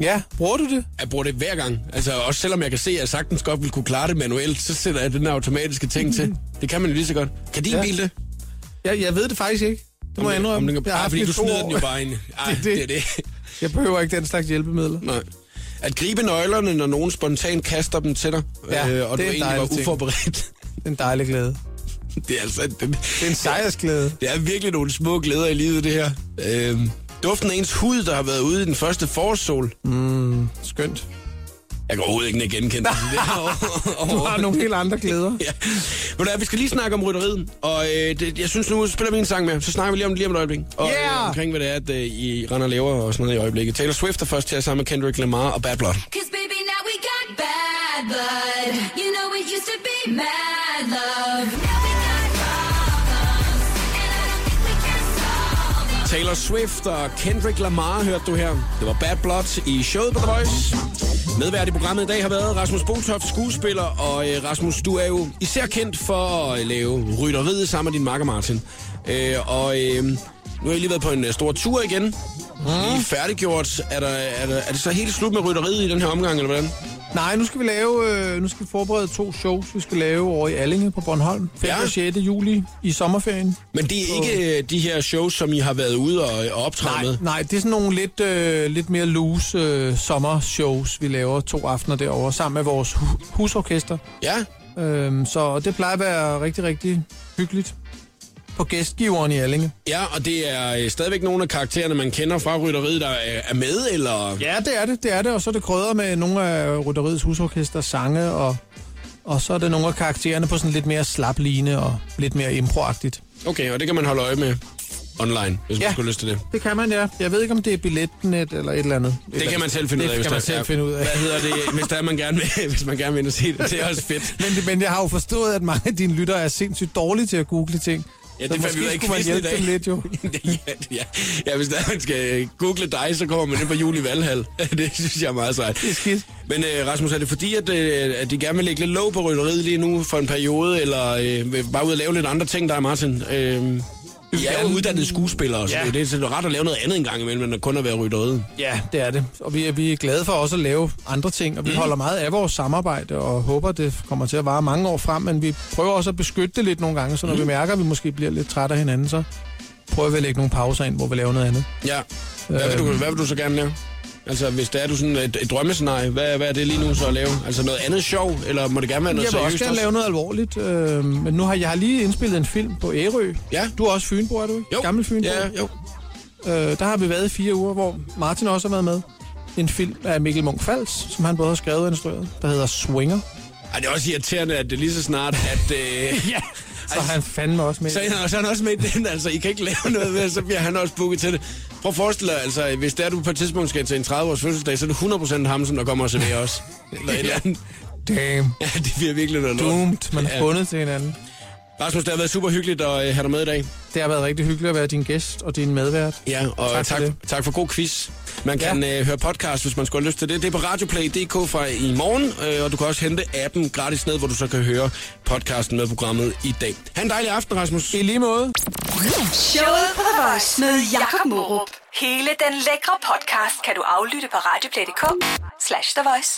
Ja, bruger du det? Jeg bruger det hver gang. Altså, også selvom jeg kan se, at jeg sagtens godt vil kunne klare det manuelt, så sætter jeg den her automatiske ting til. Det kan man jo lige så godt. Kan din Ja. bil det? Jeg, jeg ved det faktisk ikke. Det må Om jeg den- om indrømme. den kan- Jeg haft fordi du smider den jo bare ind. Ej, Det det, er er det. det. Jeg behøver ikke den slags hjælpemidler. Nej. At gribe nøglerne, når nogen spontant kaster dem til dig, Ja, øh, og det du er en egentlig var ting. uforberedt. Det er en dejlig glæde. Det er altså... Det, Det er en sejrsglæde. det er virkelig nogle små glæder i livet, det her. Øh, duften af ens hud, der har været ude i den første forårssol. Mm, skønt. Jeg kan overhovedet ikke genkende det. det er Du har nogle helt andre glæder. Ja. Du hvad, vi skal lige snakke om rytteriet, og øh, det, jeg synes nu, spiller vi en sang med, så snakker vi lige om det lige om et øjeblik. Og Yeah! øh, omkring, hvad det er, at øh, I render og laver og sådan noget i øjeblikket. Taylor Swift er først til at sammen med Kendrick Lamar og Bad Blood. Cause baby, now we got bad blood. You know it used to be mad love. Taylor Swift og Kendrick Lamar hørte du her. Det var Bad Blood i showet på The Voice. Medvært i programmet i dag har været Rasmus Botoft, skuespiller. Og øh, Rasmus, du er jo især kendt for at lave rytteriet sammen med din makker Martin. Øh, og øh, nu har I lige været på en øh, stor tur igen. Lige færdiggjort. Er, der, er, der, er det så helt slut med rytteriet i den her omgang, eller hvordan? Nej, nu skal vi lave, øh, nu skal vi forberede to shows, vi skal lave over i Allinge på Bornholm. 5. Ja. og 6. juli i sommerferien. Men det er ikke øh, de her shows, som I har været ude og, og optræde Nej, med? nej, det er sådan nogle lidt, øh, lidt mere loose øh, sommershows, vi laver to aftener derovre, sammen med vores hu- husorkester. Ja, Øhm, så det plejer at være rigtig, rigtig hyggeligt på gæstgiveren i Allinge. ja, og det er øh, stadigvæk nogle af karaktererne, man kender fra rytteriet, der er, med, eller? Ja, det er det, det er det. Og så er det krydder med nogle af Rytteriets husorkester sange og, Og så er det nogle af karaktererne på sådan lidt mere slap line og lidt mere improagtigt. Okay, og det kan man holde øje med online, hvis man Ja. skulle have lyst til det. Det kan man, ja. Jeg ved ikke, om det er billetnet eller et eller andet. Det kan man selv finde det ud af. hvis kan man selv finde ud af. Hvad hedder det, hvis der er, man gerne vil, hvis man gerne vil ind og se det. Det er også fedt. Men, men jeg har jo forstået, at mange af dine lyttere er sindssygt dårlige til at google ting. Ja, så det fandt måske vi ud af skulle man hjælpe dem lidt, jo. ja, ja, ja, hvis der man skal google dig, så kommer man ind på Juli Valhall. det synes jeg er meget sejt. Det er skidt. Men øh, Rasmus, er det fordi, at, øh, at de gerne vil lægge lidt låg på rytteriet lige nu for en periode, eller øh, bare ud og lave lidt andre ting, der er Martin? Øh, I er jo uddannede skuespillere, så Ja. det, er ret at lave noget andet en gang imellem, end kun at være rytteriet. Ja, det er det. Og vi er, vi er glade for også at lave andre ting, og vi Mm. holder meget af vores samarbejde, og håber, det kommer til at vare mange år frem, men vi prøver også at beskytte det lidt nogle gange, så når Mm. vi mærker, at vi måske bliver lidt trætte af hinanden, så prøver vi at lægge nogle pauser ind, hvor vi laver noget andet. Ja. Hvad vil, du, hvad vil du så gerne lave? Altså, hvis det er du sådan et, et drømmescenarie, hvad, hvad er det lige nu så at lave? Altså noget andet sjov, eller må det gerne være noget Jeg vil også seriøst? gerne lave noget alvorligt, øh, men nu har jeg har lige indspillet en film på Ærø. Ja. Du er også Fynbo, er du ikke? Jo. Gammel Fynbo. Ja, jo. Øh, der har vi været i fire uger, hvor Martin også har været med. En film af Mikkel Munk Fals, som han både har skrevet og instrueret, der hedder Swinger. Ej, det er også irriterende, at det lige så snart, at... Øh, ja. Så er han fandme også med. Så han, så er han også med i den, altså. I kan ikke lave noget med, så bliver han også booket til det. Prøv at forestille dig, altså, hvis det er, du på et tidspunkt skal til en 30-års fødselsdag, så er det 100% ham, som der kommer og serverer os. Eller et eller andet. Damn. Ja, det bliver virkelig noget. Doomed. Man er Ja. bundet til hinanden. Rasmus, det har været super hyggeligt at øh, have dig med i dag. Det har været rigtig hyggeligt at være din gæst og din medvært. Ja, og Tak tak, for tak, det. tak for god quiz. Man kan øh, høre podcast, hvis man skulle have lyst til det. Det er på radioplay.dk fra i morgen, øh, og du kan også hente appen gratis ned, hvor du så kan høre podcasten med programmet i dag. Ha' en dejlig aften, Rasmus. I lige måde. Showet på The Voice med Jakob Morup. Hele den lækre podcast kan du aflytte på radioplay.dk slash The Voice.